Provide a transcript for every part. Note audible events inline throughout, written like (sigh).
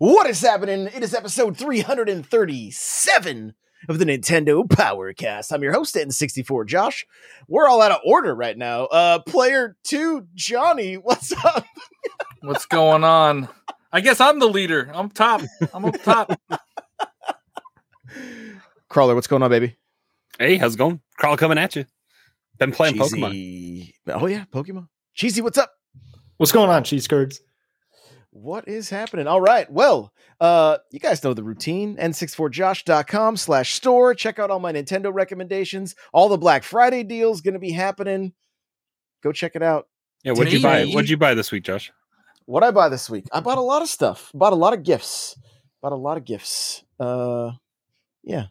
What is happening? It is episode 337 of the Nintendo Powercast. I'm your host, N64 Josh. We're all out of order right now. Uh player two, Johnny, what's up? (laughs) What's going on? I guess I'm the leader. I'm top. I'm up top. (laughs) Crawler, what's going on, baby? Hey, how's it going? Carl coming at you. Been playing Pokemon. Oh yeah, Pokemon. Cheesy, what's up? What's going on, cheese curds? What is happening? All right. Well, uh, you guys know the routine. N64josh.com slash store. Check out all my Nintendo recommendations. All the Black Friday deals going to be happening. Go check it out. Yeah, what'd you buy? What'd you buy this week, Josh? What I buy this week? I bought a lot of stuff. Bought a lot of gifts. Bought a lot of gifts. Uh, yeah,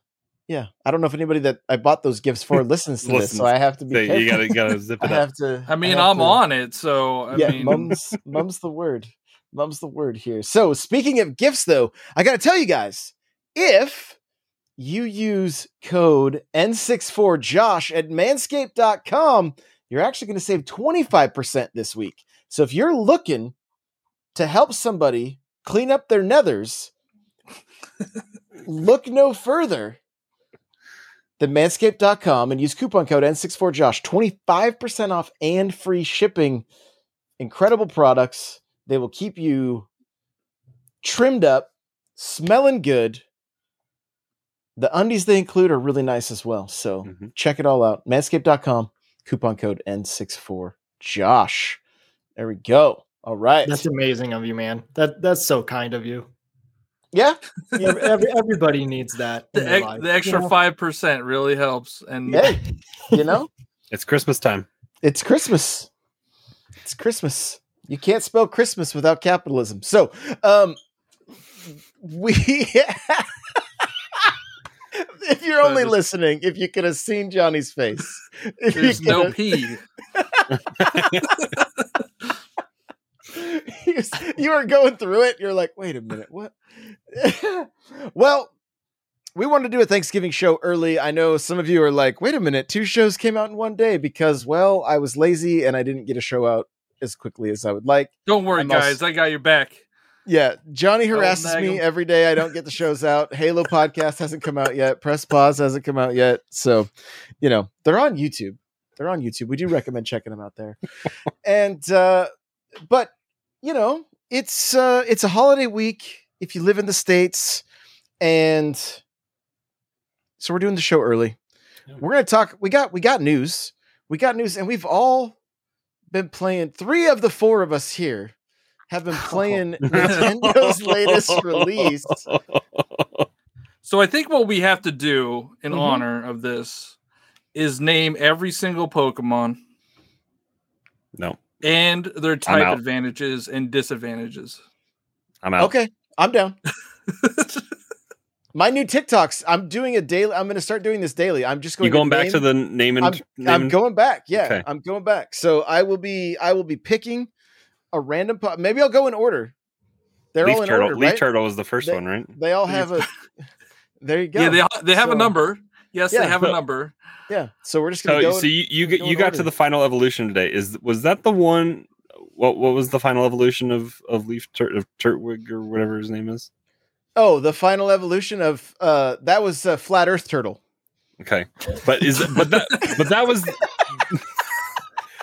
yeah. I don't know if anybody that I bought those gifts for (laughs) listens to this, so I have to be. So you gotta gotta zip (laughs) I it up. have to. I mean, have I'm to- on it, so I yeah, mean, mum's mum's the word. Mum's the word here. So speaking of gifts, though, I got to tell you guys, if you use code N64Josh at manscaped.com, you're actually going to save 25% this week. So if you're looking to help somebody clean up their nethers, (laughs) look no further than manscaped.com and use coupon code N64Josh. 25% off and free shipping. Incredible products. They will keep you trimmed up, smelling good. The undies they include are really nice as well. So Mhm. check it all out. Manscaped.com, coupon code N64Josh. There we go. All right. That's amazing of you, man. That that's so kind of you. yeah. (laughs) Ev- Every, everybody needs that. the, their ex- life, the you extra know? five percent really helps. And Hey, you know, (laughs) It's Christmas time. it's Christmas. It's Christmas. You can't spell Christmas without capitalism. So, um, we. (laughs) if you're only is- listening, if you could have seen Johnny's face, (laughs) if there's no coulda- P. (laughs) you were going through it. You're like, wait a minute, what? well, we wanted to do a Thanksgiving show early. I know some of you are like, wait a minute, two shows came out in one day because, well, I was lazy and I didn't get a show out as quickly as I would like. Don't worry, I'm also- guys. I got your back. Yeah, Johnny harasses me him. every day. I don't get the shows out. (laughs) Halo podcast hasn't come out yet. Press pause hasn't come out yet. So, you know, they're on YouTube. They're on YouTube. We do recommend checking them out there. (laughs) and uh but you know, it's uh it's a holiday week if you live in the states and so we're doing the show early. We're going to talk we got we got news. We got news and we've all been playing 3 of the 4 of us here have been (laughs) playing Nintendo's latest release. So I think what we have to do in Mhm. honor of this is name every single Pokemon No, and their type out. advantages and disadvantages. I'm out. Okay, I'm down. (laughs) My new TikToks. I'm doing a daily. I'm going to start doing this daily. I'm just going. You going back name- to the name and I'm, name I'm going back. Yeah, Okay. I'm going back. So I will be. I will be picking a random. Po- Maybe I'll go in order. They're Leaf all in Turtle. order, Leaf right? Turtle was the first They- one, right? They all have a. (laughs) There you go. Yeah, they they have So- a number. Yes, Yeah. they have a number. (laughs) yeah. So we're just going So, to go. so you you, go got- you got order. to the final evolution today. Is was that the one? What what was the final evolution of of Leaf Tur- of Turtwig or whatever his name is? Oh, the final evolution of uh that was a flat Earth turtle. Okay, but is but that but that was.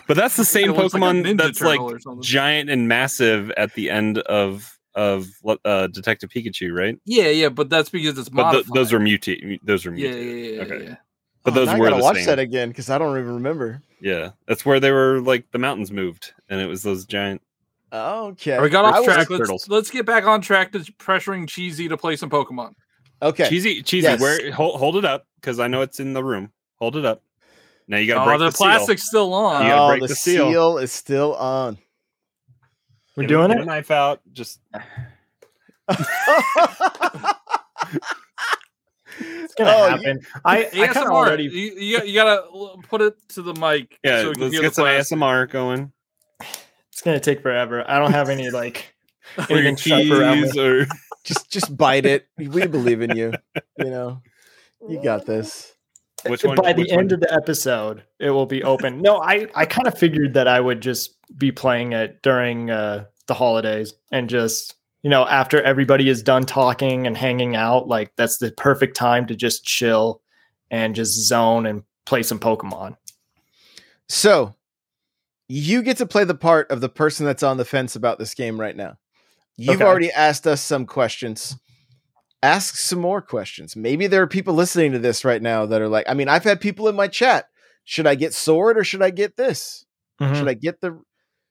But that's the same It looks like Pokemon that's like Turtle or something. giant and massive at the end of of uh, Detective Pikachu, right? Yeah, yeah, but that's because it's But th- modified. those are mutate. Those are yeah, mutated. yeah, yeah, Okay. yeah. But Oh, those now I were gotta the watch same. that again because I don't even remember. Yeah, that's where they were like the mountains moved, and it was those giant. Okay, We got off was- track. Turtles. Let's, let's get back on track to pressuring Cheesy to play some Pokemon. Okay, Cheesy, cheesy. Yes. Where hold, hold it up because I know it's in the room. Hold it up. Now you got to Oh, break the the seal. still on. You gotta oh, break the, the seal. seal is still on. We're Get doing a it. knife out. Just (laughs) It's gonna Oh, you- happen. I, I kind ASMR. of already. You, you, you gotta put it to the mic. yeah. so we can let's hear get the some plastic. ASMR going. It's gonna take forever. I don't have any (laughs) like (laughs) Or your anything sharp around me. keys, or (laughs) just just bite it. We believe in you. You know, you got this. which one? By the which end one? of the episode, it will be open. No, I I kind of figured that I would just be playing it during uh, the holidays and just you know, after everybody is done talking and hanging out, like that's the perfect time to just chill and just zone and play some Pokemon. So you get to play the part of the person that's on the fence about this game right now. You've Okay. already asked us some questions. Ask some more questions. Maybe there are people listening to this right now that are like, I mean, I've had people in my chat. Should I get sword or should I get this? Mhm. Should I get the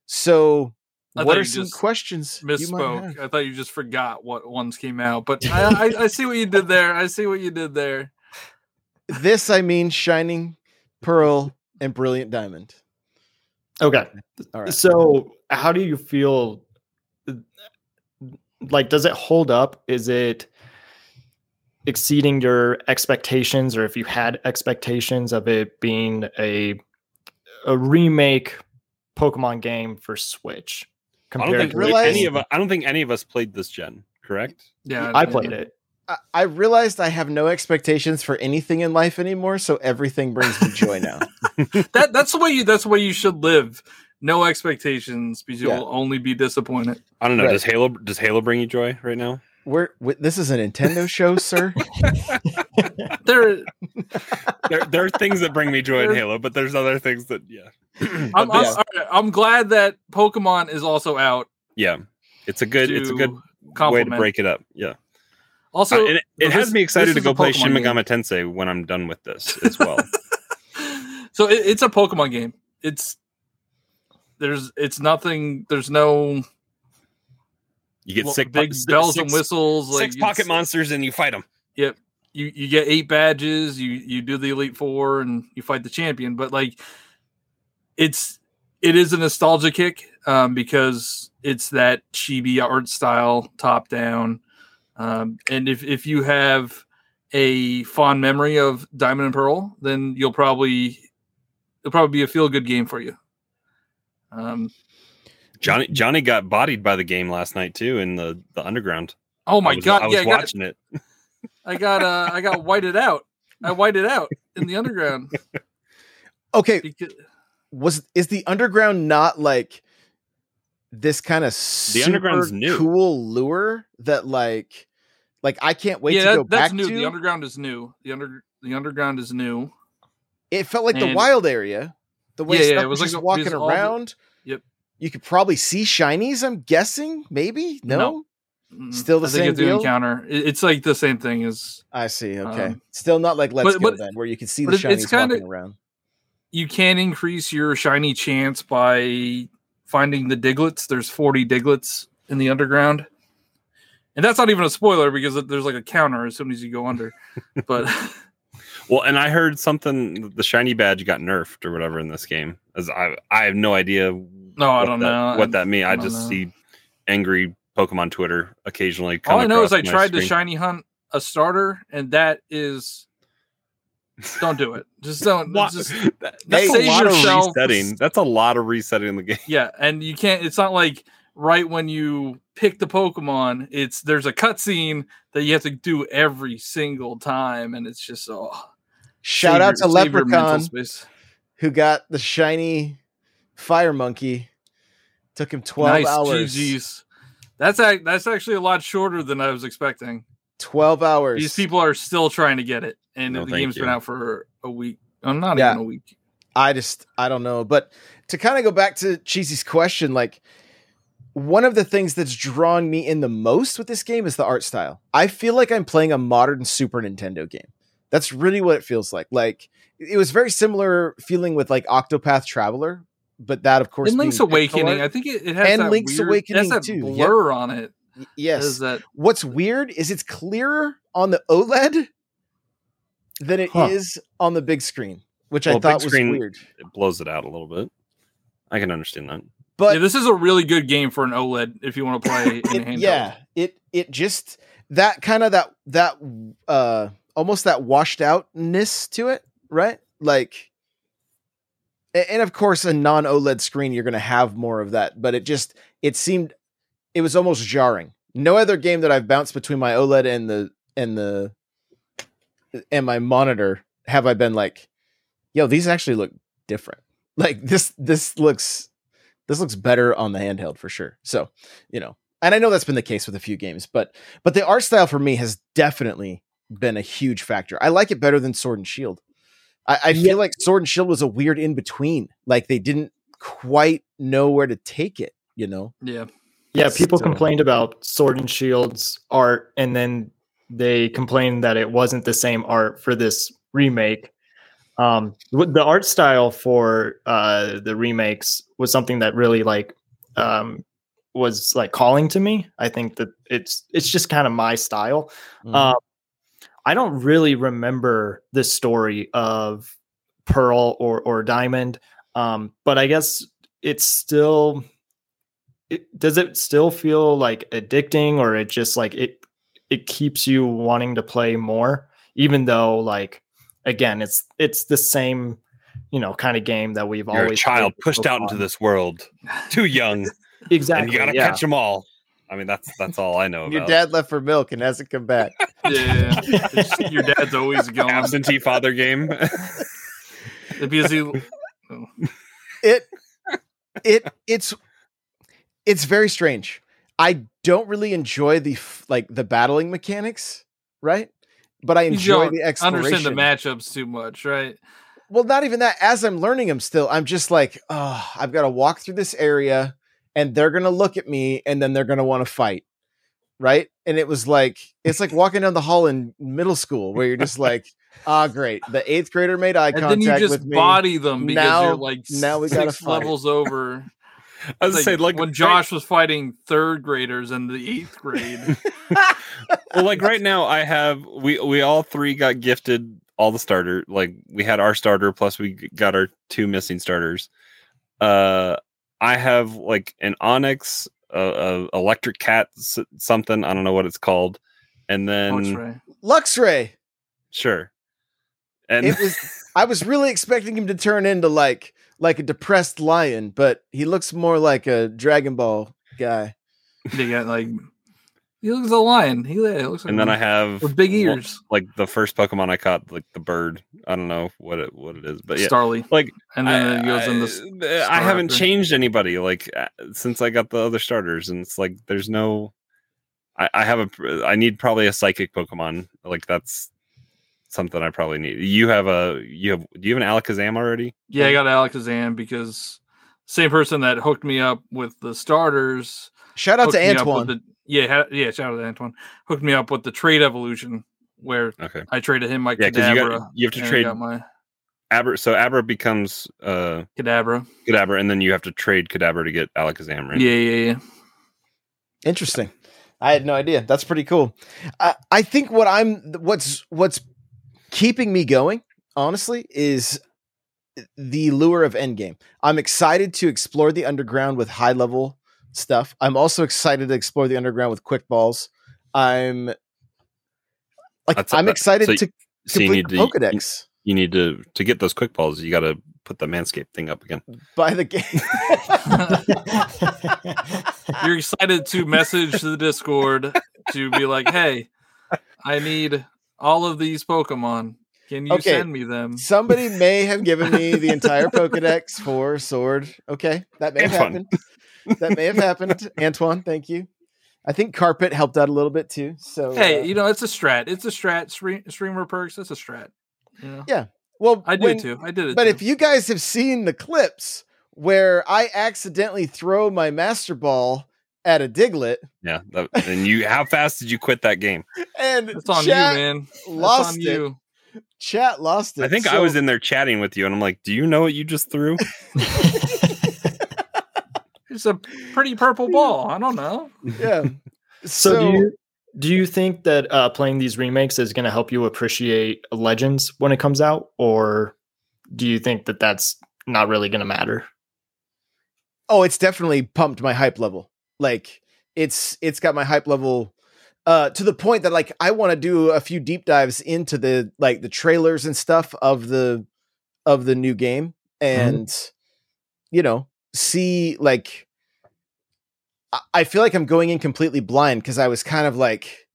so I what are some questions Misspoke. have? I thought you just forgot what ones came out, but I, (laughs) I, I see what you did there. I see what you did there. This I mean shining pearl and brilliant diamond. Okay. All right. So, how do you feel? Like, does it hold up? Is it exceeding your expectations, or if you had expectations of it being a a remake Pokemon game for Switch? I don't think to realize- any of us, I don't think any of us played this gen. Correct? Yeah, I played it. I, I realized I have no expectations for anything in life anymore, so everything brings me joy now. (laughs) That that's the way you that's the way you should live. No expectations because you'll Yeah. only be disappointed. I don't know. Right. Does Halo does Halo bring you joy right now? We're we, this is a Nintendo show, sir. (laughs) There, There, there are things that bring me joy in Halo, but there's other things that yeah. I'm, (clears throat) But I'm, this- all right, I'm glad that Pokemon is also out. yeah, it's a good it's a good way to break it up. Yeah, Also, Uh, it, it this- has me excited to go play Pokemon Shin game. Megami Tensei when I'm done with this as well. (laughs) so it, it's a Pokemon game. It's there's it's nothing. There's no You get sick big six- bells and whistles. Like six pocket monsters and you fight them. Yep. You you get eight badges. You you do the elite four and you fight the champion. But like, it's it is a nostalgia kick um, because it's that chibi art style, top down. Um, and if if you have a fond memory of Diamond and Pearl, then you'll probably it'll probably be a feel good game for you. Um, Johnny Johnny got bodied by the game last night too in the the underground. oh my I was, god! I was yeah, I got, watching it. I got uh, I got (laughs) whited out. I whited out in the underground. (laughs) Okay, Because, was is the underground not like this kind of The underground's new. cool lure that like like I can't wait yeah, to that- go that's back new. to? The underground is new. The under the underground is new. it felt like the wild area. The way Yeah, yeah, it was, was just like a- walking because all the- around. Yep. You could probably see shinies. I'm guessing. Maybe no. No. Still the I think same it's an deal? encounter. It's like the same thing as I see. Okay, Um, still not like Let's but- Go but- then, where you can see the it- shinies it's kinda- walking around. you can increase your shiny chance by finding the Digletts. There's 40 Digletts in the underground. And that's not even a spoiler because there's like a counter as soon as you go under. (laughs) But Well, and I heard something the shiny badge got nerfed or whatever in this game. As I I have no idea no, I don't that, know. what that means. I, I just know. see angry Pokemon Twitter occasionally. Come All I know is I tried to shiny hunt a starter, and that is don't do it. Just don't. What? Just (laughs) That- that's a lot yourself. of resetting. That's a lot of resetting the game. yeah, and you can't. It's not like right when you pick the Pokemon. It's there's a cutscene that you have to do every single time, and it's just oh. Shout out your- to save your Leprechaun who got the shiny fire monkey. Took him twelve nice, hours. GGs. That's ac- that's actually a lot shorter than I was expecting. Twelve hours. These people are still trying to get it, and No, the thank game's been out for a week. Oh, not Yeah. even a week. I just I don't know. But to kind of go back to Cheesy's question, like one of the things that's drawing me in the most with this game is the art style. I feel like I'm playing a modern Super Nintendo game. That's really what it feels like. Like it was very similar feeling with like Octopath Traveler, but that of course In Link's being pixel Awakening, I think it, it has And that Link's weird, Awakening it has that too, yep. blur on it. Yes. has that What's weird is it's clearer on the OLED than it is Huh. on the big screen, which Well, I big thought was weird. It blows it out a little bit. I can understand that. But yeah, this is a really good game for an OLED if you want to play (coughs) in it, handheld. yeah it it just that kind of that that uh almost that washed outness to it right like and of course a non oled screen you're going to have more of that but it just it seemed it was almost jarring no other game that i've bounced between my oled and the and the and my monitor have i been like yo these actually look different (laughs) like this this looks this looks better on the handheld for sure so you know and I know that's been the case with a few games, but but the art style for me has definitely been a huge factor. I like it better than Sword and Shield. I, I Yeah. feel like Sword and Shield was a weird in between. Like they didn't quite know where to take it. You know, Yeah. Yeah, people So- complained about Sword and Shield's art, and then they complained that it wasn't the same art for this remake. Um, the art style for uh, the remakes was something that really like um, was like calling to me. I think that it's it's just kind of my style. Um, I don't really remember the story of Pearl or or Diamond, um, but I guess it's still. It, does it still feel like addicting, or it just like it? It keeps you wanting to play more, even though like again, it's it's the same, you know, kind of game that we've You're a always child played pushed out into this world, too young, Exactly. (laughs) and you gotta yeah. catch them all. I mean, that's that's all I know your dad left for milk and hasn't come back. (laughs) Yeah. It's- your dad's always (laughs) going. absentee father game. Because he, it it it's it's very strange. I don't really enjoy the like the battling mechanics, right? But I enjoy the exploration. understand the matchups too much, right? Well, not even that. As I'm learning them still, I'm just like, oh, I've got to walk through this area and they're going to look at me and then they're going to want to fight. Right. And it was like, it's like walking down the hall in middle school where you're just like, (laughs) ah, great. The eighth grader made eye And contact then you just body them because Now- you're like now we gotta six fight. levels over. I was Like, saying, like when right- Josh was fighting third graders in the eighth grade. (laughs) well, like right now, I have we we all three got gifted all the starter. Like we had our starter plus we got our two missing starters. Uh, I have like an Onix, a, a electric cat, s- something I don't know what it's called, and then that's. Luxray. sure, and It was, I was really expecting him to turn into like, like a depressed lion, but he looks more like a Dragon Ball guy. They got like he looks like a lion. He looks like and then I have with big one- ears. like the first Pokemon I caught, like the bird. I don't know what it what it is, but yeah, Starly. like And then I, it goes in this I- I haven't Staraptor. changed anybody like uh, since I got the other starters, and it's like there's no. I, I have a. I need probably a psychic Pokemon. Like that's something I probably need. You have a. You have. Do you have an Alakazam already? Yeah, I got Alakazam because same person that hooked me up with the starters. Shout out to me up with Antoine. the- yeah, ha- yeah. Shout out to Antoine. Hooked me up with the trade evolution where Okay. I traded him my Yeah, because you got you have to trade got my Abra. So Abra becomes uh Kadabra. Kadabra, and then you have to trade Kadabra to get Alakazam, right? Yeah, yeah, yeah. Interesting. I had no idea. That's pretty cool. I, I think what I'm what's what's keeping me going, honestly, is the lure of Endgame. I'm excited to explore the underground with high level stuff. I'm also excited to explore the underground with quick balls. I'm like That's- I'm that- excited so to So you complete need the to Pokedex you need to to get those quick balls. You got to put the Manscaped thing up again. by the game. (laughs) You're excited to message the Discord to be like, "Hey, I need all of these Pokemon. Can you Okay. send me them?" Somebody (laughs) may have given me the entire (laughs) Pokedex for Sword. Okay, that may have happened. That may have happened. (laughs) Antoine, thank you. I think Carpet helped out a little bit too. So, Hey, uh, you know it's a strat. It's a strat. Stream, streamer perks. It's a strat. You know? well, I do when- too. I did it. But too. if you guys have seen the clips where I accidentally throw my Master Ball at a Diglett Yeah, that, and you. How fast did you quit that game? And it's and on chat you, man. It's lost on it. you. Chat lost it. I think I was in there chatting with you, and I'm like, "Do you know what you just threw?" (laughs) It's a pretty purple ball. I don't know. Yeah. (laughs) So, do you do you think that uh, playing these remakes is going to help you appreciate Legends when it comes out, or do you think that that's not really going to matter? oh it's definitely pumped my hype level like it's it's got my hype level uh to the point that like i want to do a few deep dives into the like the trailers and stuff of the of the new game and you know see like I- i feel like i'm going in completely blind because i was kind of like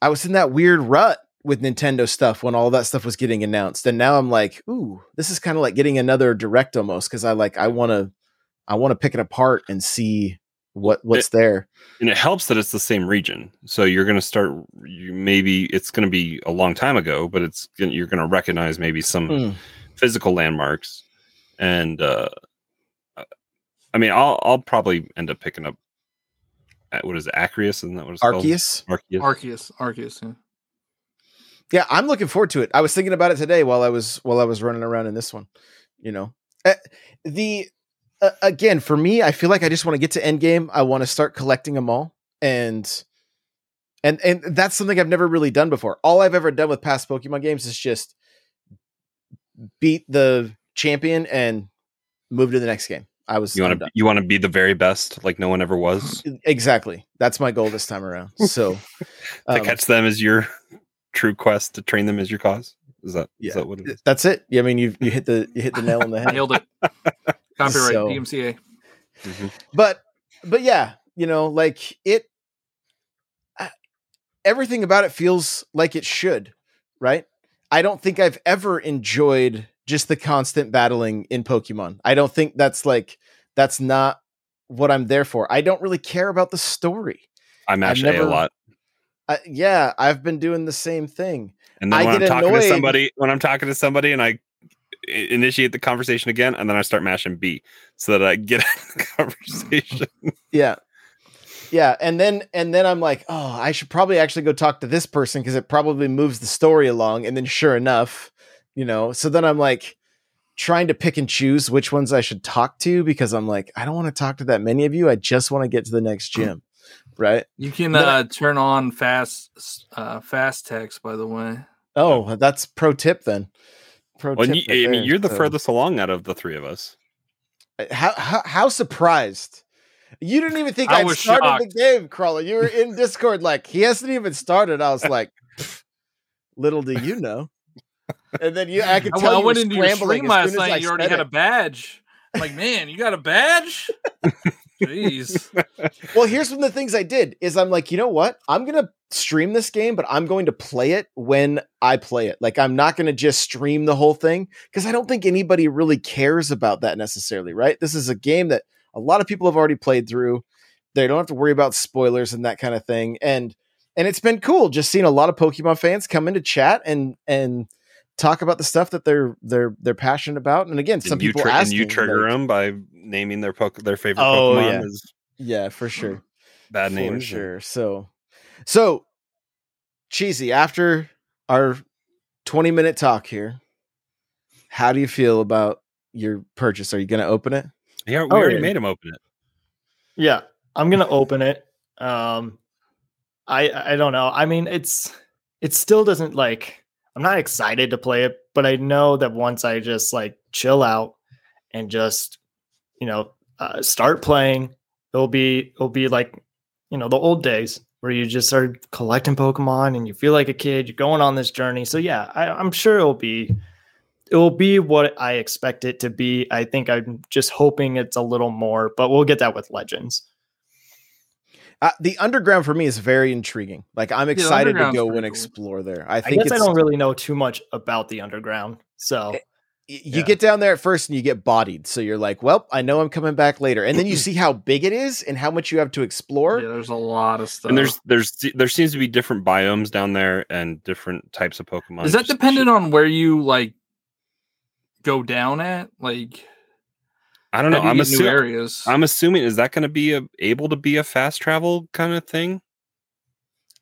i was in that weird rut with nintendo stuff when all that stuff was getting announced and now i'm like ooh this is kind of like getting another direct almost because i like i want to I want to pick it apart and see what what's there. and it helps that it's the same region. So you're going to start. You maybe it's going to be a long time ago, but it's you're going to recognize maybe some Hmm. physical landmarks. And uh, I mean, I'll I'll probably end up picking up. uh, What is it? Acreus? Isn't that what it's Arceus. called? Arceus. Arceus, Arceus. Yeah. Yeah, I'm looking forward to it. I was thinking about it today while I was while I was running around in this one. You know, Uh, the uh, again for me, I feel like I just want to get to endgame. I want to start collecting them all, and and and that's something I've never really done before. All I've ever done with past Pokemon games is just beat the champion and move to the next game. I was You want to you want to be the very best, like no one ever was. exactly that's my goal this time around. (laughs) So to um, catch them is your true quest. To train them is your cause. Is that Yeah. that what it is? that's it. Yeah, I mean you you hit the you hit the nail on the head. (laughs) Nailed it. (laughs) Copyright So- DMCA. Mhm. but but yeah you know like it I- everything about it feels like it should right i don't think i've ever enjoyed just the constant battling in pokemon i don't think that's like that's not what i'm there for i don't really care about the story I mash A never- a lot. I, yeah i've been doing the same thing And then I when I'm get talking annoyed- to somebody, when I'm talking to somebody and I i- initiate the conversation again, and then I start mashing B so that I get (laughs) the conversation. yeah yeah and then and then i'm like oh i should probably actually go talk to this person because it probably moves the story along and then sure enough you know so then i'm like trying to pick and choose which ones i should talk to because i'm like i don't want to talk to that many of you i just want to get to the next gym right You can Then I- uh, turn on fast uh, fast text. By the way, oh that's pro tip then pro Well, tip you, right I mean, you're the So- furthest along out of the three of us. Uh, how, how how surprised you didn't even think I I was started the game, Crawler. You were in Discord, like he hasn't even started. I was (laughs) like, little do you know. And then you, I could tell I you went were into your scrambling stream as last soon as I night. You already said had a badge. I'm like, man, you got a badge? (laughs) Jeez. (laughs) Well, here's one of the things I did is I'm like, you know what? I'm gonna stream this game, but I'm going to play it when I play it. Like I'm not gonna just stream the whole thing because I don't think anybody really cares about that necessarily, right? This is a game that a lot of people have already played through. They don't have to worry about spoilers and that kind of thing. And and it's been cool just seeing a lot of Pokemon fans come into chat and and talk about the stuff that they're they're they're passionate about. And again, some and you, people tri- and you trigger like- them by naming their poke- their favorite Oh, Pokemon yeah. as yeah, for sure. bad For names. sure. So, so cheesy. After our twenty-minute talk here, how do you feel about your purchase? Are you going to open it? Yeah, we Oh, already yeah. made him open it. Yeah, I'm gonna open it. Um, I I don't know. I mean, it's it still doesn't like. I'm not excited to play it, but I know that once I just like chill out and just you know uh, start playing, it'll be it'll be like you know the old days where you just start collecting Pokemon and you feel like a kid. You're going on this journey. So yeah, I, I'm sure it'll be it will be what I expect it to be. I think I'm just hoping it's a little more, but we'll get that with Legends. Uh, the underground for me is very intriguing. Like I'm excited to go and explore there. I I think guess I don't really know too much about the underground. So y- you yeah. get down there at first and you get bodied. So you're like, well, I know I'm coming back later. And then you (clears throat) see how big it is and how much you have to explore. Yeah, there's a lot of stuff. And there's there's there seems to be different biomes down there and different types of Pokemon. is that dependent on where you like go down at? Like, I don't know. how do you I'm assuming. areas. I'm assuming is that going to be a, able to be a fast travel kind of thing?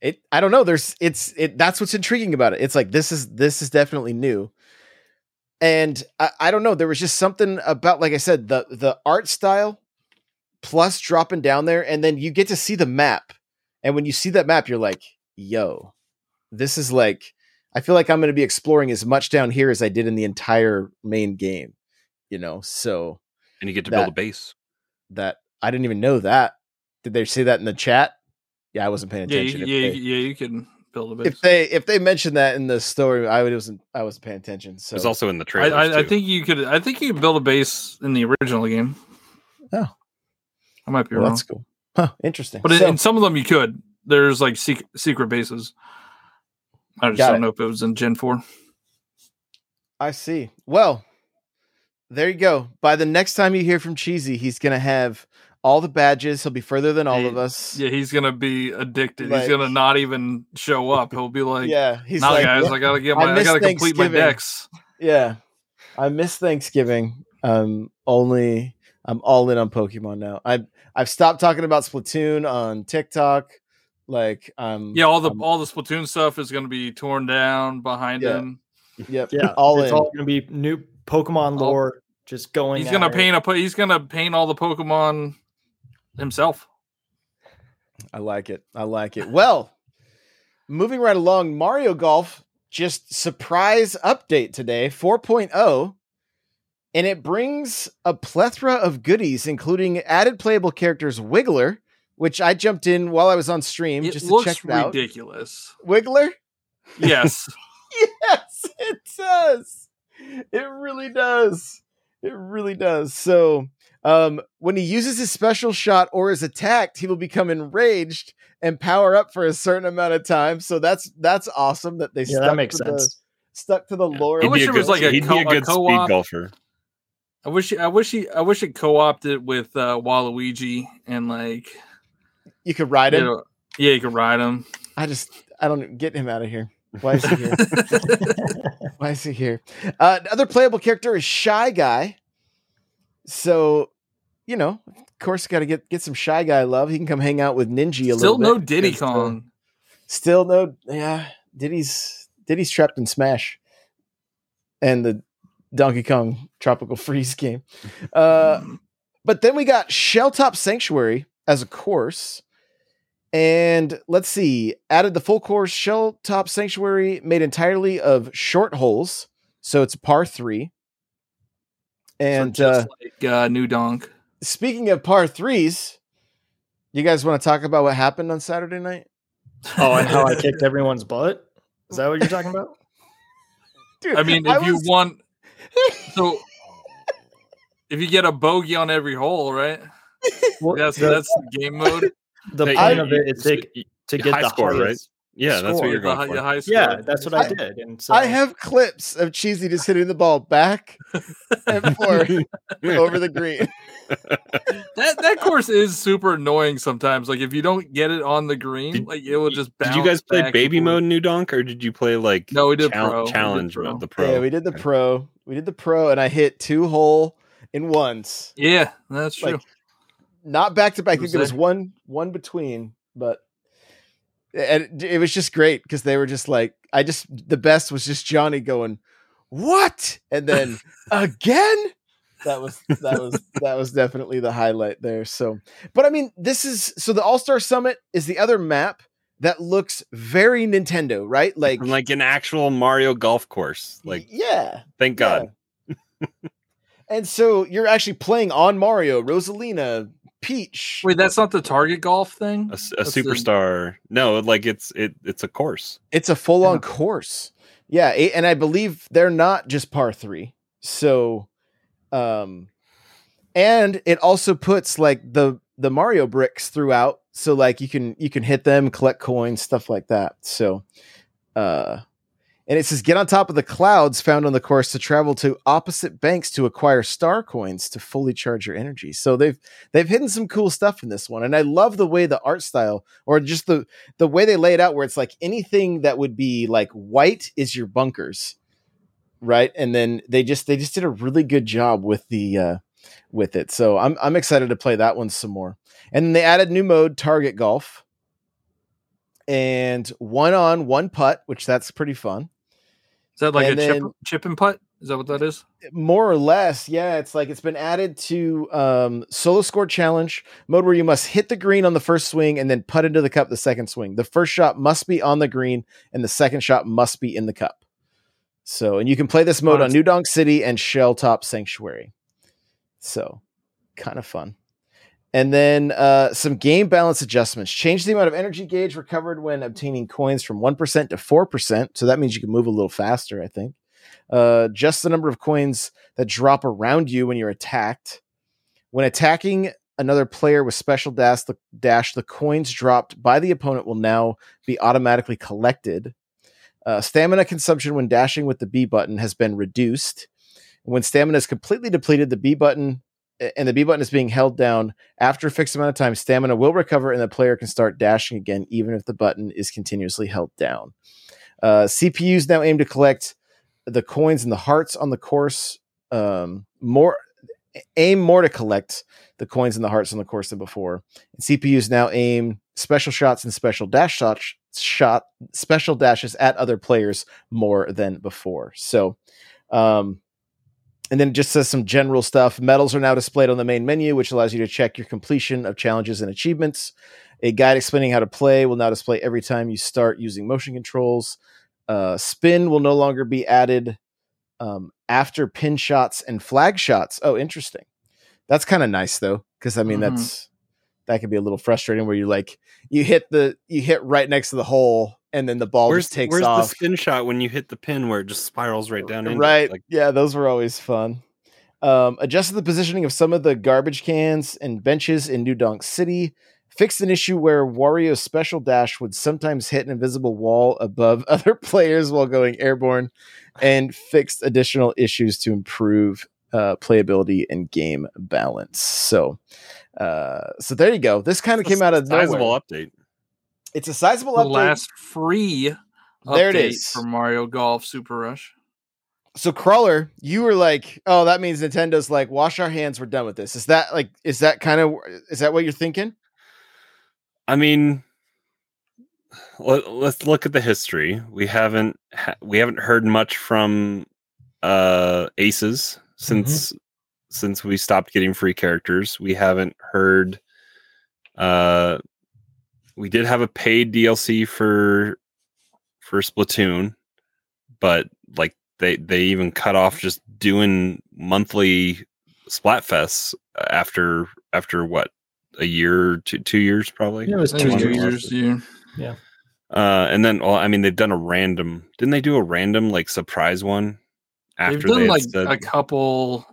it i don't know there's it's it that's what's intriguing about it it's like this is this is definitely new and I, I don't know there was just something about like i said the the art style plus dropping down there and then you get to see the map and when you see that map you're like yo this is like i feel like i'm going to be exploring as much down here as i did in the entire main game you know so And you get to That- build a base. that i didn't even know that did they say that in the chat yeah i wasn't paying yeah, attention you, yeah, they- you- yeah, you can build a base. if they if they mentioned that in the story, I wasn't I wasn't paying attention. So It's also in the I. I, I think you could. I think you could build a base in the original game. Oh. I might be well, wrong, that's cool. Huh, interesting. but in, So- in some of them you could. There's like secret, secret bases. I just don't it. know if it was in Gen Four. I see. Well, there you go. By the next time you hear from Cheesy, he's gonna have all the badges. He'll be further than all He- of us. Yeah, he's gonna be addicted. Like- he's gonna not even show up. He'll be like, yeah, he's "Nah, like, guys, "What?" I gotta get I my, I, miss gotta complete my Thanksgiving." decks." yeah. I miss Thanksgiving. Um, only I'm all in on Pokemon now. I I've stopped talking about Splatoon on TikTok. Like, um, Yeah, all the um, all the Splatoon stuff is gonna be torn down behind Yeah. him. yep, Yeah, all it's in. all going to be new Pokemon All- lore just going. He's gonna at it. paint a po- he's gonna paint all the Pokemon himself. I like it. I like it. Well, moving right along, Mario Golf just surprise update today, 4.0, and it brings a plethora of goodies, including added playable characters Wiggler, which I jumped in while I was on stream It just to looks check it out. ridiculous. Wiggler? Yes. (laughs) yes, it does. It really does. It really does. So, um, when he uses his special shot or is attacked, he will become enraged and power up for a certain amount of time. So that's that's awesome that they Yeah, stuck that makes to sense. The, stuck to the lore. I wish it was like a he'd co- be a a good speed co-op. golfer. I wish I wish he I wish it co-opted with uh Waluigi and like you could ride you him. know, yeah, you could ride him. I just I don't get him out of here. Why is he here? (laughs) Why is he here? Uh, other playable character is Shy Guy. So, you know, of course, got to get get some Shy Guy love. He can come hang out with Ninji a Still little no bit. Diddy because, uh, Kong. still no, yeah. Diddy's Diddy's trapped in Smash, and the Donkey Kong Tropical (laughs) Freeze game. Uh, but then we got Shelltop Sanctuary as a course. And let's see, added the full course shell top Sanctuary made entirely of short holes. So it's a par three. And So uh, like uh, New Donk. speaking of par threes, you guys want to talk about what happened on Saturday night? Oh, and how I (laughs) kicked everyone's butt. Is that what you're talking about? (laughs) Dude, I mean, if you was- (laughs) want, so if you get a bogey on every hole, right? Well, That's the, that's the game mode. The Hey, point I- of it is to, to get high the score, right? highest Yeah, that's what you're going hi- for. the high score. Yeah, that's what I, I- did. And so I have clips of Cheesy just hitting the ball back (laughs) and forth over the green. (laughs) That that course is super annoying sometimes. Like if you don't get it on the green, Did- like it will just. Did you guys play baby mode New Donk or did you play like No, we did chal- pro. We did challenge pro. mode? The pro. Yeah, we did the pro. We did the pro, and I hit two hole in ones. Yeah, that's true. Like, Not back to back. I think there was one one between, but and it, was just great because they were just like I just the best was just Johnny going, What? And then (laughs) again? That was that was (laughs) that was definitely the highlight there. So but I mean this is so the All-Star Summit is the other map that looks very Nintendo, right? Like like an actual Mario golf course. Like, yeah. thank God. And so you're actually playing on Mario, Rosalina, Peach. Wait, that's not the Target Golf thing. A That's the- superstar. No, like it's it it's a course. It's a full on Yeah. course. Yeah, a- and I believe they're not just par 3. So um and it also puts like the the Mario bricks throughout so like you can you can hit them, collect coins, stuff like that. So uh and it says get on top of the clouds found on the course to travel to opposite banks to acquire star coins to fully charge your energy. So they've they've hidden some cool stuff in this one. And I love the way the art style or just the the way they lay it out where it's like anything that would be like white is your bunkers right? And then they just they just did a really good job with the uh with it. So i'm i'm excited to play that one some more. And they added new mode target golf. And one on one putt which that's pretty fun Is that like And a chip, then- chip and putt? Is that what that is? more or less yeah it's like it's been added to um solo score challenge mode where you must hit the green on the first swing and then putt into the cup the second swing the first shot must be on the green and the second shot must be in the cup so and you can play this mode on new donk city and shelltop sanctuary so kind of fun and then uh, some game balance adjustments. Change the amount of energy gauge recovered when obtaining coins from 1% to 4%. So that means you can move a little faster, I think uh, just the number of coins that drop around you when you're attacked. When attacking another player with special dash, the dash, the coins dropped by the opponent will now be automatically collected. Uh, stamina consumption when dashing with the B button has been reduced. When stamina is completely depleted, the B button and the B button is being held down after a fixed amount of time, stamina will recover and the player can start dashing again, even if the button is continuously held down. Uh, CPUs now aim to collect the coins and the hearts on the course. Um, more aim more to collect the coins and the hearts on the course than before. And CPUs now aim special shots and special dash shots shot special dashes at other players more than before. So, um, and then it just says some general stuff. Medals are now displayed on the main menu, which allows you to check your completion of challenges and achievements. A guide explaining how to play will now display every time you start using motion controls. Uh, spin will no longer be added um, after pin shots and flag shots. Oh, interesting. That's kind of nice though, because I mean Mhm. that's that can be a little frustrating where you like you hit the you hit right next to the hole and then the ball where's just takes where's off. the spin shot when you hit the pin where it just spirals right down right. Like, yeah, those were always fun. Um, adjusted the positioning of some of the garbage cans and benches in New Donk City. Fixed an issue where Wario's special dash would sometimes hit an invisible wall above (laughs) other players while going airborne, and fixed additional issues to improve uh, playability and game balance. So, uh, so there you go. This kind of came out of sizable nowhere. update. It's a sizable The update. last free There it update is. for Mario Golf Super Rush. so crawler you were like oh that means nintendo's like wash our hands we're done with this is that like is that kind of is that what you're thinking I mean, let, let's look at the history. We haven't ha- we haven't heard much from uh Aces since since we stopped getting free characters. We haven't heard. Uh, we did have a paid DLC for for Splatoon, but like they they even cut off just doing monthly Splatfests after after what a year two two years probably Yeah, it was two Two two years. years. Yeah. uh, and then, well, I mean, they've done a random. Didn't they do a random like surprise one after They've done they like said? a couple.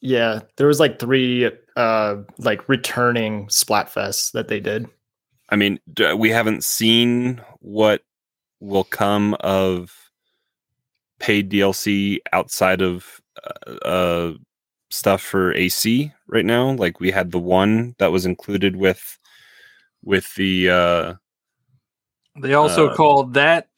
Yeah, there was like three uh like returning Splatfests that they did. I mean, we haven't seen what will come of paid DLC outside of uh, uh, stuff for AC right now. Like we had the one that was included with with the uh, They also Uh, called that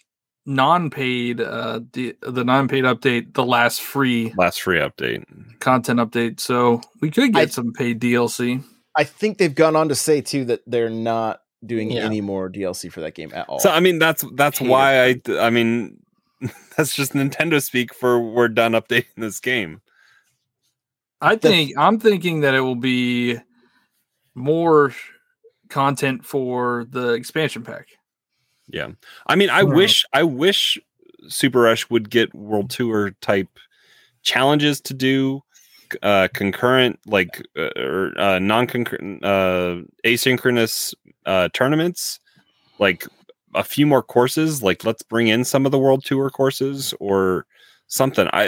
non-paid uh the, the non-paid update the last free last free update. content update. So we could get I- some paid DLC. i think they've gone on to say too that they're not doing Yeah. any more dlc for that game at all So I mean, that's that's Hated why I I mean, (laughs) that's just Nintendo speak for we're done updating this game. I The- think I'm thinking that it will be more content for the expansion pack. Yeah. I mean, I Right. wish I wish Super Rush would get World Tour type challenges to do uh concurrent like uh, or uh non-concurrent uh asynchronous uh tournaments like a few more courses like let's bring in some of the world tour courses or something. I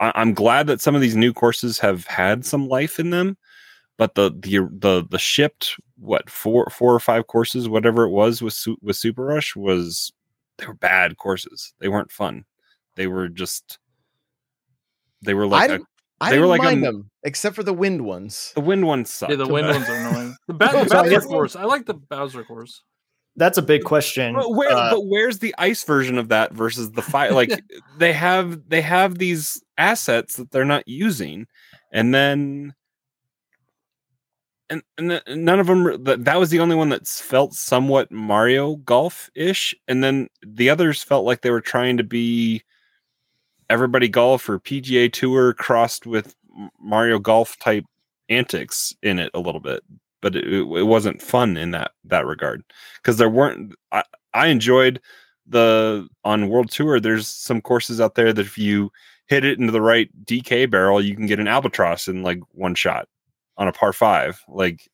I- i'm glad that some of these new courses have had some life in them but the the the the shipped what four four or five courses whatever it was with with super rush was they were bad courses. They weren't fun. They were just they were like a, didn't, they didn't were like mind m- them except for the wind ones. The wind ones sucked Yeah, the wind (laughs) ones are annoying. The ba- So I Bowser guess- course. I like the Bowser course. That's a big question. But where Uh, but where's the ice version of that versus the fire? Like (laughs) they have they have these assets that they're not using, and then and, and th- none of them that that was the only one that felt somewhat Mario Golf ish, and then the others felt like they were trying to be everybody golf or PGA Tour crossed with Mario Golf type antics in it a little bit, but it, it wasn't fun in that that regard because there weren't. I, I enjoyed the on World Tour. There's some courses out there that if you hit it into the right DK barrel, you can get an albatross in like one shot on a par five. Like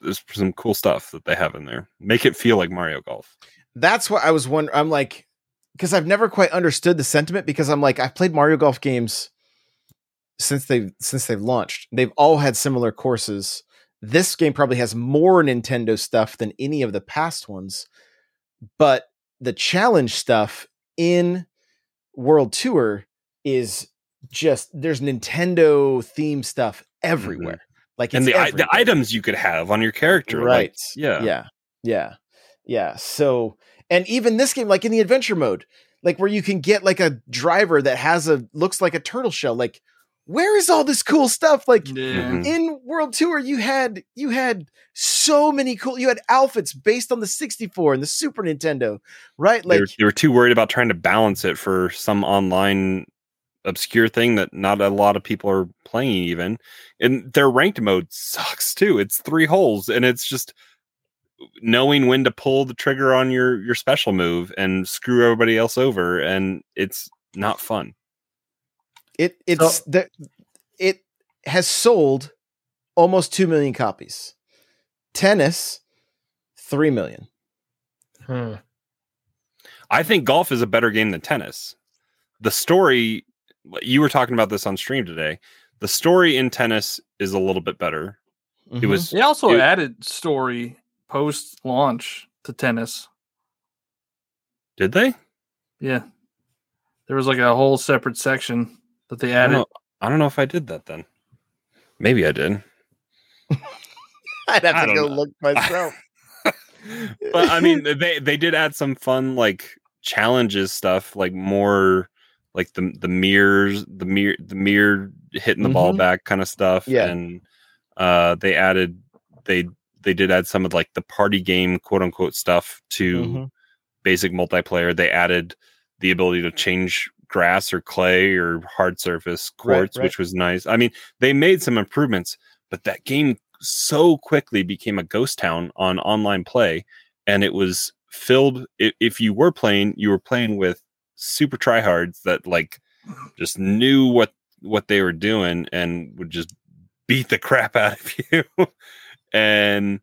there's some cool stuff that they have in there. Make it feel like Mario Golf. that's what i was wondering i'm like because i've never quite understood the sentiment because i'm like i've played mario golf games since they've since they've launched they've all had similar courses this game probably has more nintendo stuff than any of the past ones but the challenge stuff in world tour is just there's Nintendo theme stuff mm-hmm. everywhere. Like and the, i- the items you could have on your character. like, right? yeah. yeah, yeah, yeah. So, and even this game, like in the adventure mode, like where you can get like a driver that has a looks like a turtle shell. Like, where is all this cool stuff? Like Yeah. Mhm. in World Tour, you had you had so many cool. You had outfits based on the 64 and the Super Nintendo, right? they, Like, were, they were too worried about trying to balance it for some online obscure thing that not a lot of people are playing even and their ranked mode sucks too it's three holes and it's just knowing when to pull the trigger on your your special move and screw everybody else over and it's not fun it it's the, it has sold almost two million copies. Tennis, three million. Hmm. i think golf is a better game than tennis the story you were talking about this on stream today the story in tennis is a little bit better it Mhm. was They also Dude. added story post launch to tennis. did they Yeah. There was like a whole separate section that they I don't, added. know, I don't know if I did that then. Maybe I did. (laughs) I'd have to go know. look myself. (laughs) (laughs) but I mean, they they did add some fun like challenges stuff, like more like the the mirrors, the mirror, the mirror hitting the ball Mhm. back kind of stuff. Yeah. and uh, they added they they did add some of like the party game quote unquote stuff to Mhm. basic multiplayer. They added the ability to change grass or clay or hard surface Right, quartz, right. which was nice. I mean, they made some improvements, but that game so quickly became a ghost town on online play, and it was filled. If you were playing, you were playing with super tryhards that like just knew what what they were doing and would just beat the (laughs) crap out of you, and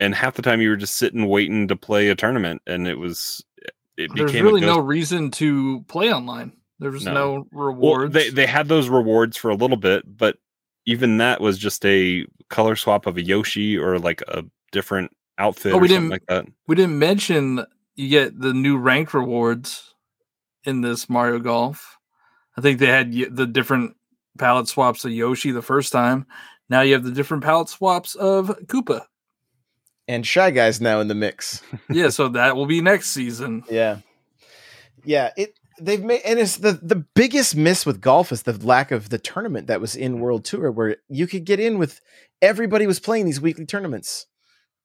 and half the time you were just sitting waiting to play a tournament, and it was it There's became really no reason to play online. There was No. no, well, rewards. they they had those rewards for a little bit, but even that was just a color swap of a Yoshi or like a different outfit Oh, or we didn't- like that. we didn't mention you get the new ranked rewards in this Mario Golf. I think they had the different palette swaps of Yoshi the first time. Now you have the different palette swaps of Koopa. And Shy Guy's now in the mix. Yeah, (laughs) so that will be next season. Yeah. Yeah, it they've made and it's the the biggest miss with golf is the lack of the tournament that was in mm. World Tour where you could get in with everybody was playing these weekly tournaments.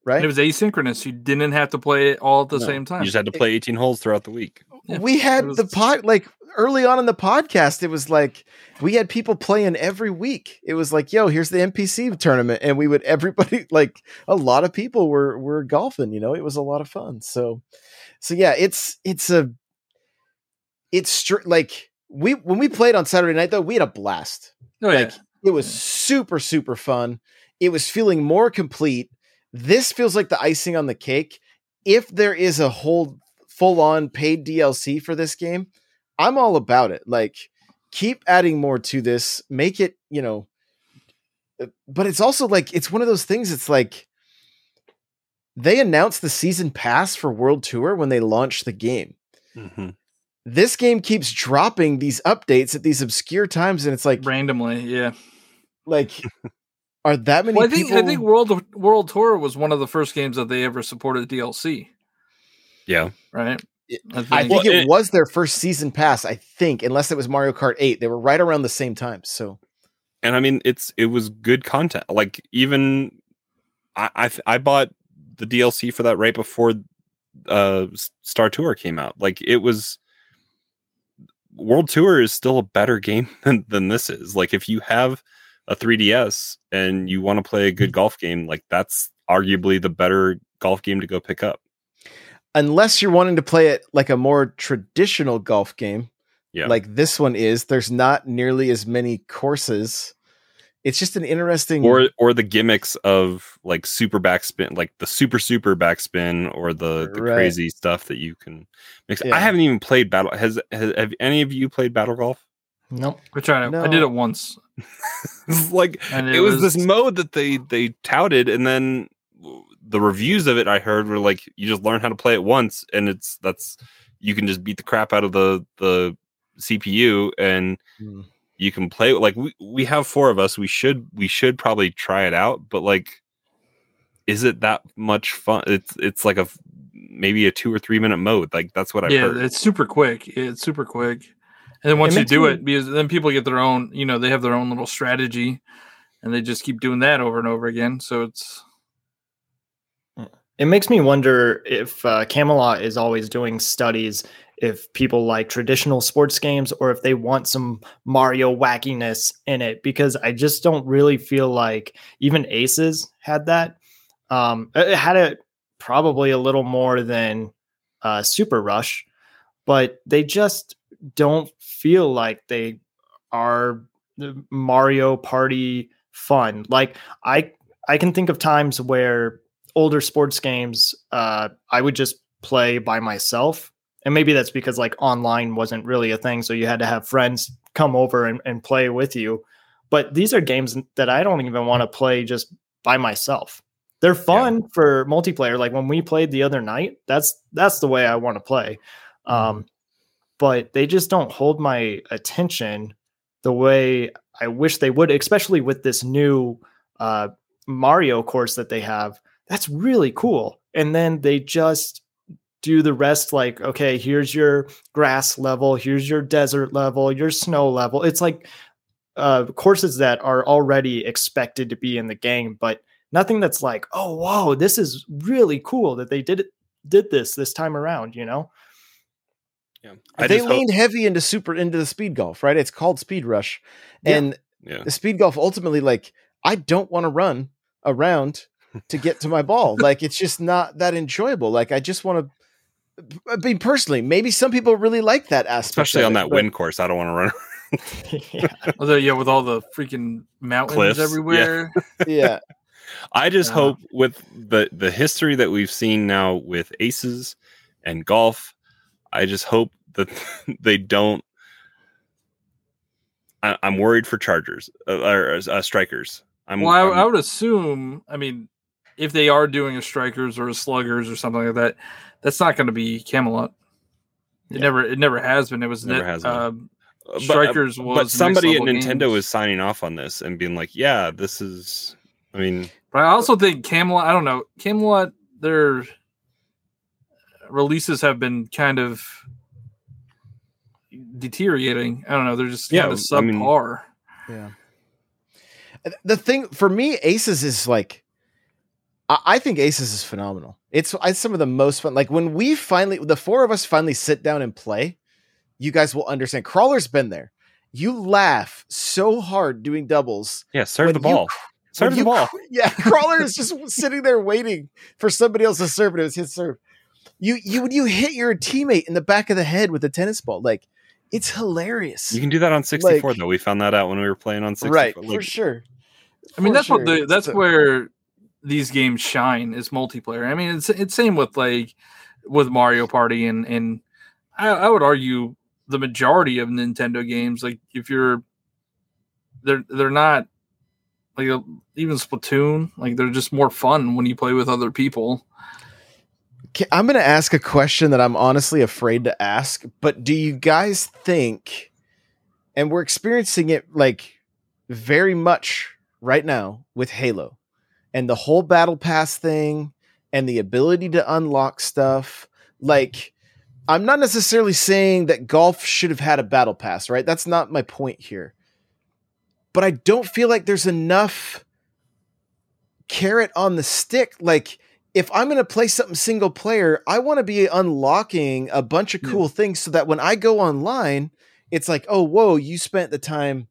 Right? And it was asynchronous. You didn't have to play it all at the No, same time. You just had to play 18 holes throughout the week. Yeah, we had was- the pod like early on in the podcast it was like we had people playing every week it was like yo here's the npc tournament and we would (laughs) everybody like a lot of people were were golfing you know it was a lot of fun so so yeah it's it's a it's str- like we when we played on saturday night though we had a blast. Oh, yeah. like it was super super fun. It was feeling more complete. This feels like the icing on the cake. If there is a whole full on paid dlc for this game i'm all about it. Like keep adding more to this. Make it you know uh, but it's also like it's one of those things it's like they announced the season pass for world tour when they launched the game this game keeps dropping these updates at these obscure times and it's like randomly. Yeah. like (laughs) are that many Well, I think people I think World World Tour was one of the first games that they ever supported DLC. Yeah. Right. I think- think Well, it it- was their first season pass i think unless it was mario kart 8 they were right around the same time so And I mean, it's it was good content. Like even I I, I bought the DLC for that right before uh Star Tour came out. Like it was World Tour is still a better game (laughs) than, than this is. Like if you have a 3DS and you want to play a good mm-hmm. golf game, like that's arguably the better golf game to go pick up. unless you're wanting to play it like a more traditional golf game Yeah. like this one is there's not nearly as many courses it's just an interesting or or the gimmicks of like super backspin, like the super super backspin, or the, the Right. crazy stuff that you can mix. Yeah. I haven't even played battle. Has, has have any of you played battle golf? Nope. I tried it. I did it once. (laughs) Like And it, was, this mode that they they touted, and then the reviews of it I heard were like you just learn how to play it once, and it's that's you can just beat the crap out of the the CPU and Hmm. You can play like we, we have four of us we should we should probably try it out but like is it that much fun it's it's like a maybe a two or three minute mode like that's what i've yeah, heard it's super quick. It's super quick. And then once you do me- it, because then people get their own, you know, they have their own little strategy and they just keep doing that over and over again. So it's It makes me wonder if uh, Camelot is always doing studies if people like traditional sports games or if they want some Mario wackiness in it because I just don't really feel like even Aces had that. Um, it it had it probably a little more than uh, Super Rush, but they just don't feel like they are Mario Party fun. Like I I can think of times where older sports games uh I would just play by myself. And maybe that's because like online wasn't really a thing. So you had to have friends come over and, and play with you. But these are games that I don't even want to play just by myself. They're fun for multiplayer. Like when we played the other night, that's that's the way I want to play. Um, but they just don't hold my attention the way I wish they would, especially with this new uh, Mario course that they have. That's really cool. And then they just do the rest like, okay, here's your grass level, here's your desert level, your snow level. It's like uh, courses that are already expected to be in the game, but nothing that's like, oh, whoa, this is really cool that they did it, did this this time around, you know? yeah they just hope- leaned heavy into super into the speed golf, right? It's called Speed Rush, Yeah. and yeah the speed golf ultimately, like, I don't want to run around to get to my ball. like, it's just not that enjoyable. Like, I just want to. I mean, personally, maybe some people really like that aspect, especially on it, that but- wind course i don't want to run yeah. (laughs) although yeah, with all the freaking mountains Cliffs, everywhere. (laughs) Yeah, (laughs) I just Yeah. hope with the the history that we've seen now with aces and golf, I just hope that they don't. I, I'm worried for Chargers uh, or uh, strikers. I'm, Well, I, I'm- I would assume. I mean, if they are doing a strikers or a sluggers or something like that, that's not going to be Camelot. It Yeah. never, it never has been. It was Never net, has been. um, but- uh, strikers was but somebody at Nintendo games. is signing off on this and being like, "Yeah, this is." I mean, But I also think Camelot. I don't know Camelot. Their releases have been kind of deteriorating. I don't know. They're just Yeah, kind of I mean- subpar. Yeah. The thing for me, Aces is like, I, I think Aces is phenomenal. It's, it's some of the most fun. Like when we finally, the four of us finally sit down and play, you guys will understand. Crawler's been there. You laugh so hard doing doubles. yeah, serve When the you ball. Serve the you ball. Yeah, Crawler is just (laughs) sitting there waiting for somebody else to serve, and it was his serve. You you when you hit your teammate in the back of the head with a tennis ball, like it's hilarious. You can do that on 64 Like- though. We found that out when we were playing on 64. right, Like, for sure. I mean, For that's what the that's So- where these games shine is multiplayer. I mean, it's it's same with like with Mario Party and and I, I would argue the majority of Nintendo games, like if you're they're they're not like uh, even Splatoon, like they're just more fun when you play with other people. I'm going to ask a question that I'm honestly afraid to ask, but do you guys think, and we're experiencing it like very much right now with Halo and the whole Battle Pass thing and the ability to unlock stuff? Like, I'm not necessarily saying that golf should have had a Battle Pass, right? That's not my point here. But I don't feel like there's enough carrot on the stick. Like, if I'm going to play something single player, I want to be unlocking a bunch of Yeah. cool things so that when I go online, it's like, oh, whoa, you spent the time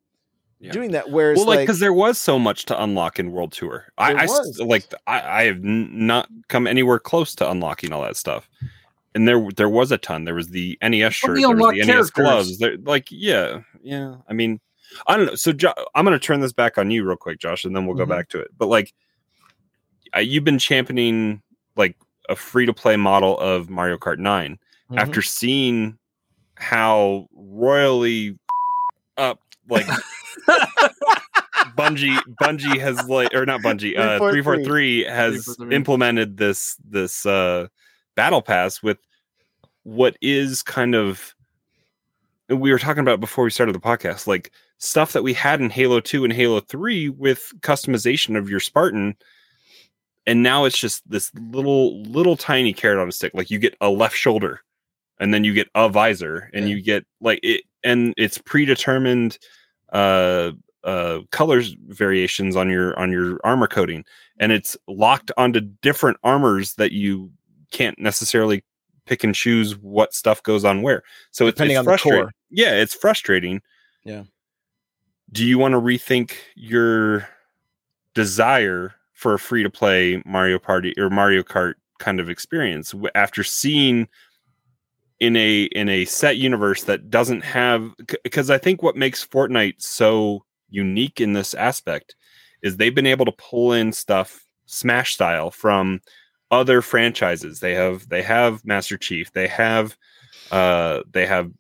Yeah. doing that. Whereas, well, like like, because there was so much to unlock in World Tour. I, There I s- was. like I, I have n- not come anywhere close to unlocking all that stuff. And there there was a ton. There was the NES shirt, the there was unlocked the NES gloves. There, like yeah, yeah. I mean, I don't know. So jo- I'm going to turn this back on you real quick, Josh, and then we'll Mhm. go back to it. But like, uh, you've been championing like a free to play model of Mario Kart 9 Mhm. after seeing how royally up like (laughs) Bungie Bungie has like or not Bungie uh 343. 343 has 343. implemented this this uh battle pass with what is kind of we were talking about before we started the podcast, like stuff that we had in Halo 2 and Halo 3 with customization of your Spartan. And now it's just this little, little tiny carrot on a stick. Like you get a left shoulder and then you get a visor and Yeah. you get like it, and it's predetermined uh uh colors variations on your on your armor coating and it's locked onto different armors that you can't necessarily pick and choose what stuff goes on where so it's, Depending it's on the frustrating core. yeah it's frustrating Yeah. do you want to rethink your desire for a free to play mario party or mario kart kind of experience after seeing in a in a set universe that doesn't have because I think what makes Fortnite so unique in this aspect is they've been able to pull in stuff Smash style from other franchises. They have they have Master Chief. They have uh they have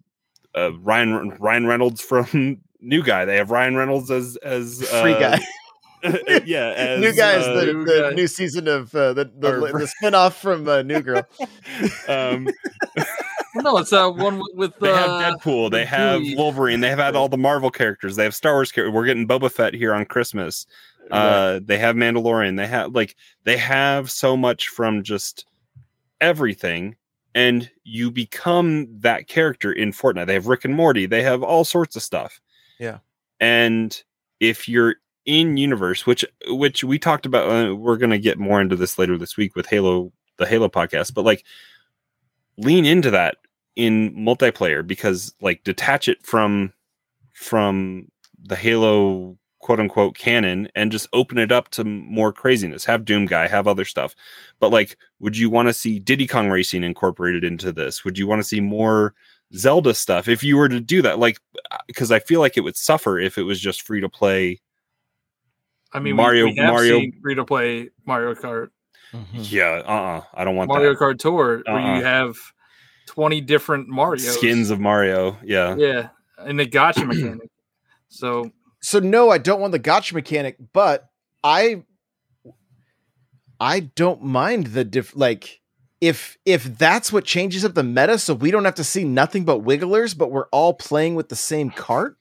uh, Ryan Ryan Reynolds from (laughs) New Guy. They have Ryan Reynolds as as uh, Free guy. (laughs) (laughs) yeah, as, new guy is uh, the, New the Guy. new season of uh, the the, Or- the spinoff from uh, New Girl. um, No, it's that one with, with They have uh, Deadpool. They have Dewey. Wolverine. They have had all the Marvel characters. They have Star Wars characters. We're getting Boba Fett here on Christmas. Uh, they have Mandalorian. They have like they have so much from just everything, and you become that character in Fortnite. They have Rick and Morty. They have all sorts of stuff. Yeah. and if you're in universe, which which we talked about, uh, we're gonna get more into this later this week with Halo, the Halo podcast, but like lean into that in multiplayer because like detach it from from the Halo quote unquote canon and just open it up to more craziness. Have Doom Guy, have other stuff. But like, would you want to see Diddy Kong Racing incorporated into this? Would you want to see more Zelda stuff if you were to do that? Like, because I feel like it would suffer if it was just free to play. I mean, Mario- we, we have Mario- free to play Mario Kart, Yeah, uh, uh I don't want Mario that. Kart Tour, where Uh-uh. you have twenty different Mario skins of Mario. Yeah, Yeah, and the gotcha (clears throat) mechanic. So So no, I don't want the gotcha mechanic, but I I don't mind the diff like if if that's what changes up the meta so we don't have to see nothing but wigglers but we're all playing with the same cart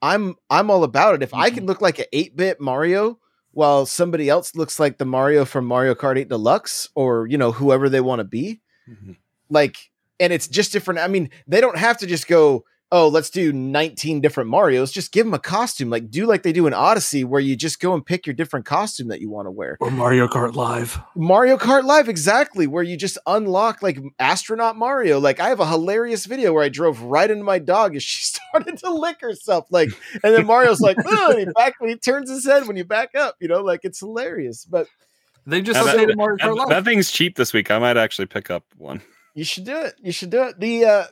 i'm i'm all about it if i can look like an 8-bit mario while somebody else looks like the mario from mario kart 8 deluxe or you know whoever they want to be Mhm. Like and it's just different i mean they don't have to just go oh let's do 19 different marios just give them a costume like do like they do in odyssey where you just go and pick your different costume that you want to wear or Mario Kart Live. Mario Kart Live, exactly, where you just unlock like astronaut Mario. Like I have a hilarious video where I drove right into my dog as (laughs) she started to lick herself. Like, and then Mario's like, "Ugh," and he back when he turns his head when you back up, you know, like it's hilarious. But They just Now that- Mario Kart that, Live. that thing's cheap this week. I might actually pick up one. You should do it. You should do it. The uh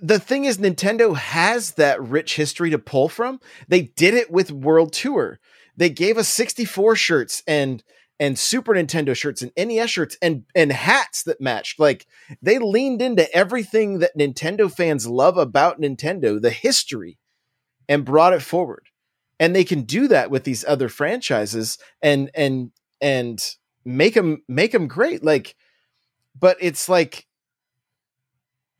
the thing is Nintendo has that rich history to pull from. They did it with World Tour. They gave us 64 shirts and and Super Nintendo shirts and NES shirts and and hats that matched. Like they leaned into everything that Nintendo fans love about Nintendo, the history, and brought it forward. And they can do that with these other franchises and and and make them make them great. Like, but it's like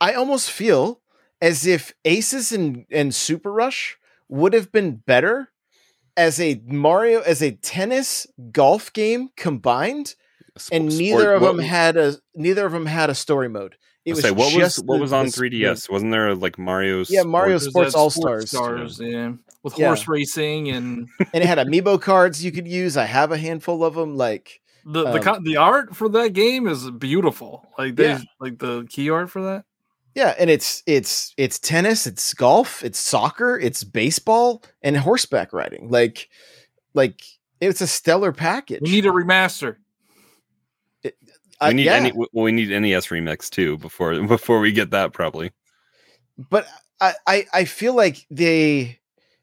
I almost feel as if Aces and, and Super Rush would have been better as a Mario as a tennis golf game combined, and Sport- neither of what- them had a neither of them had a story mode. It was say, what was what the- was on the 3DS? Wasn't there like Mario? Yeah, Mario Sports? Sports All-Stars. Stars, yeah, with Yeah. horse racing and (laughs) and it had amiibo cards you could use. I have a handful of them. Like the the Um, co- the art for that game is beautiful. Like they Yeah. like the key art for that. Yeah, and it's it's it's tennis, it's golf, it's soccer, it's baseball, and horseback riding. Like like it's a stellar package. We need a remaster. Uh, we need yeah. any. Well, we need NES remix too before (laughs) before we get that probably. but I, I I feel like they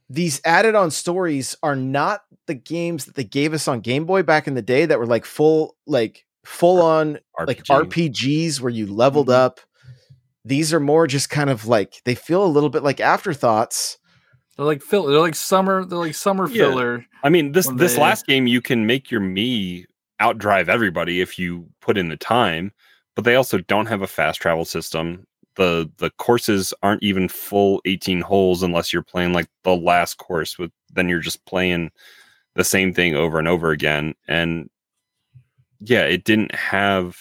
these added on stories are not the games that they gave us on Game Boy back in the day that were like full like full on like RPGs where you leveled Mhm. up. These are more just kind of like they feel a little bit like afterthoughts. They're like fill. They're like summer. They're like summer Yeah. filler. I mean, this this they- last game you can make your me outdrive everybody if you put in the time, but they also don't have a fast travel system. the the courses aren't even full 18 holes unless you're playing like the last course with then you're just playing the same thing over and over again and yeah it didn't have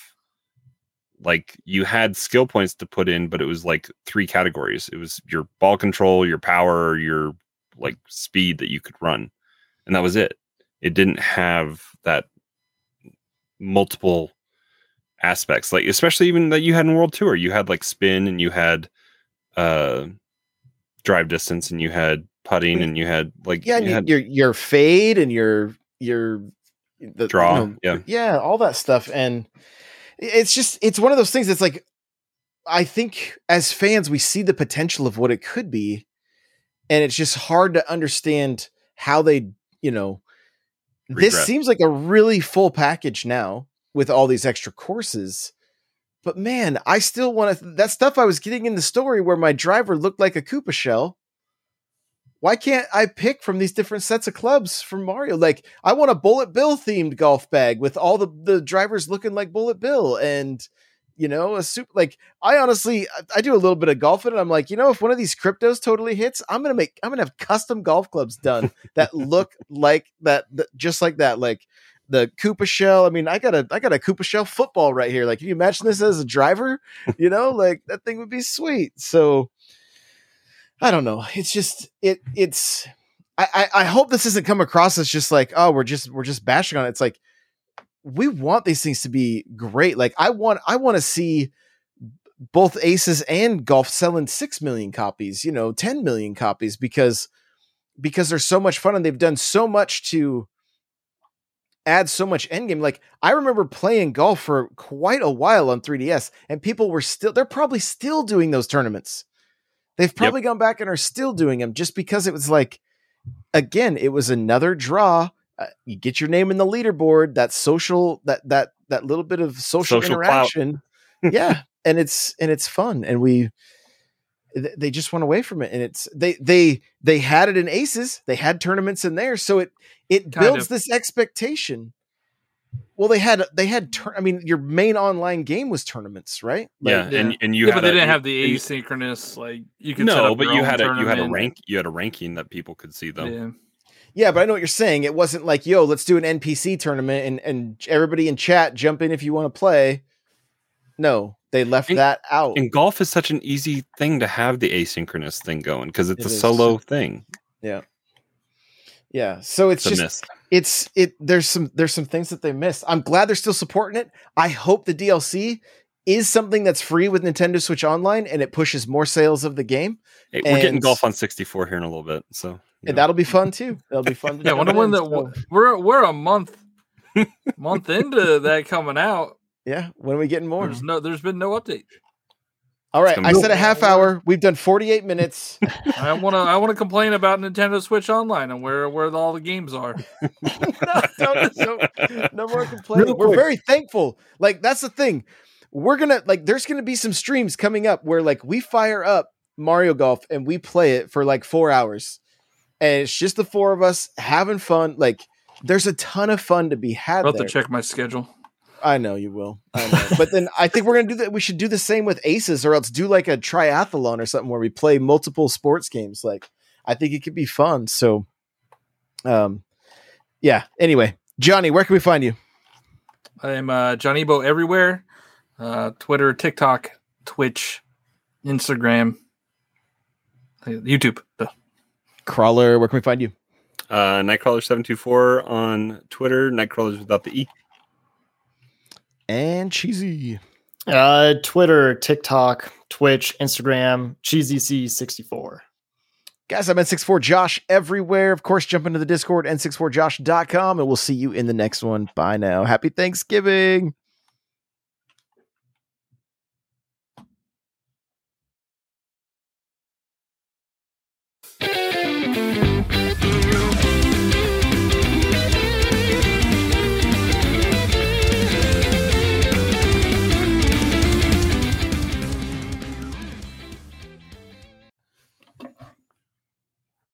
like you had skill points to put in but it was like three categories. It was your ball control your power your like speed that you could run and that was it. It didn't have that multiple aspects like especially even that you had in world tour. You had like spin and you had uh drive distance and you had putting and you had like yeah, you had your your fade and your your the, Draw, you know, yeah. yeah, all that stuff, and it's just it's one of those things. that's like I think as fans we see the potential of what it could be, and it's just hard to understand how they you know this seems like a really full package now with all these extra courses. But man, I still want to. That stuff I was getting in the story where my driver looked like a Koopa shell. Why can't I pick from these different sets of clubs from Mario? Like, I want a Bullet Bill themed golf bag with all the, the drivers looking like Bullet Bill and, you know, a super. Like, I honestly, I, I do a little bit of golfing and I'm like, you know, if one of these cryptos totally hits, I'm going to make, I'm going to have custom golf clubs done that look (laughs) like that, that, just like that. Like, the Koopa shell. I mean, I got a I got a Koopa shell football right here. Like, can you imagine this as a driver? You know, like that thing would be sweet. So I don't know. It's just it it's I, I I hope this doesn't come across as just like, oh, we're just we're just bashing on it. It's like we want these things to be great. Like I want I want to see both aces and golf selling 6 million copies, you know, 10 million copies because because they're so much fun and they've done so much to add so much endgame. Like I remember playing golf for quite a while on 3DS, and people were still they're probably still doing those tournaments. They've probably gone back and are still doing them just because it was like, again, it was another draw. Uh, you get your name in the leaderboard. That social that that that little bit of social, Social interaction, (laughs) yeah, and it's and it's fun, and we th- they just went away from it and it's they they they had it in aces they had tournaments in there so it it Kind builds of. this expectation well they had they had tur- i mean your main online game was tournaments right yeah, yeah. and and you yeah, had but they a- didn't have the asynchronous like you could set no up but you had a you had a rank you had a ranking that people could see them Yeah. yeah but i know what you're saying it wasn't like yo let's do an npc tournament and and everybody in chat jump in if you want to play no they left And- that out and golf is such an easy thing to have the asynchronous thing going because it's It a is. solo thing yeah Yeah. so it's it's just miss it's it there's some there's some things that they missed. I'm glad they're still supporting it. I hope the DLC is something that's free with Nintendo Switch Online and it pushes more sales of the game. Hey, we're getting golf on 64 here in a little bit so And know. that'll be fun too. That'll be fun. to Yeah, I wonder when in, that so, we're we're a month (laughs) month into that coming out. yeah, when are we getting more? There's no there's been no update. All right, I said a half hour. We've done 48 minutes. I want to I want to complain about Nintendo Switch Online and where where all the games are. (laughs) (laughs) no, no, no, no more complaining. Real We're quick. very thankful. Like that's the thing. We're gonna like. There's gonna be some streams coming up where like we fire up Mario Golf and we play it for like four hours, and it's just the four of us having fun. Like there's a ton of fun to be had I'll have there. to check my schedule. I know you will. I know. but then I think we're gonna do that. We should do the same with Aces, or else do like a triathlon or something where we play multiple sports games. Like I think it could be fun. So, um, yeah. Anyway, Johnny, where can we find you? I'm uh, Johnny Bo everywhere. Uh, Twitter, TikTok, Twitch, Instagram, YouTube. Duh. Crawler, where can we find you? uh nightcrawler724 on twitter nightcrawlers without the e And cheesy. Uh, Twitter, TikTok, Twitch, Instagram, CheesyC64. Guys, I'm N64 Josh everywhere. Of course, jump into the Discord, n64josh.com, and we'll see you in the next one. Bye now. Happy Thanksgiving.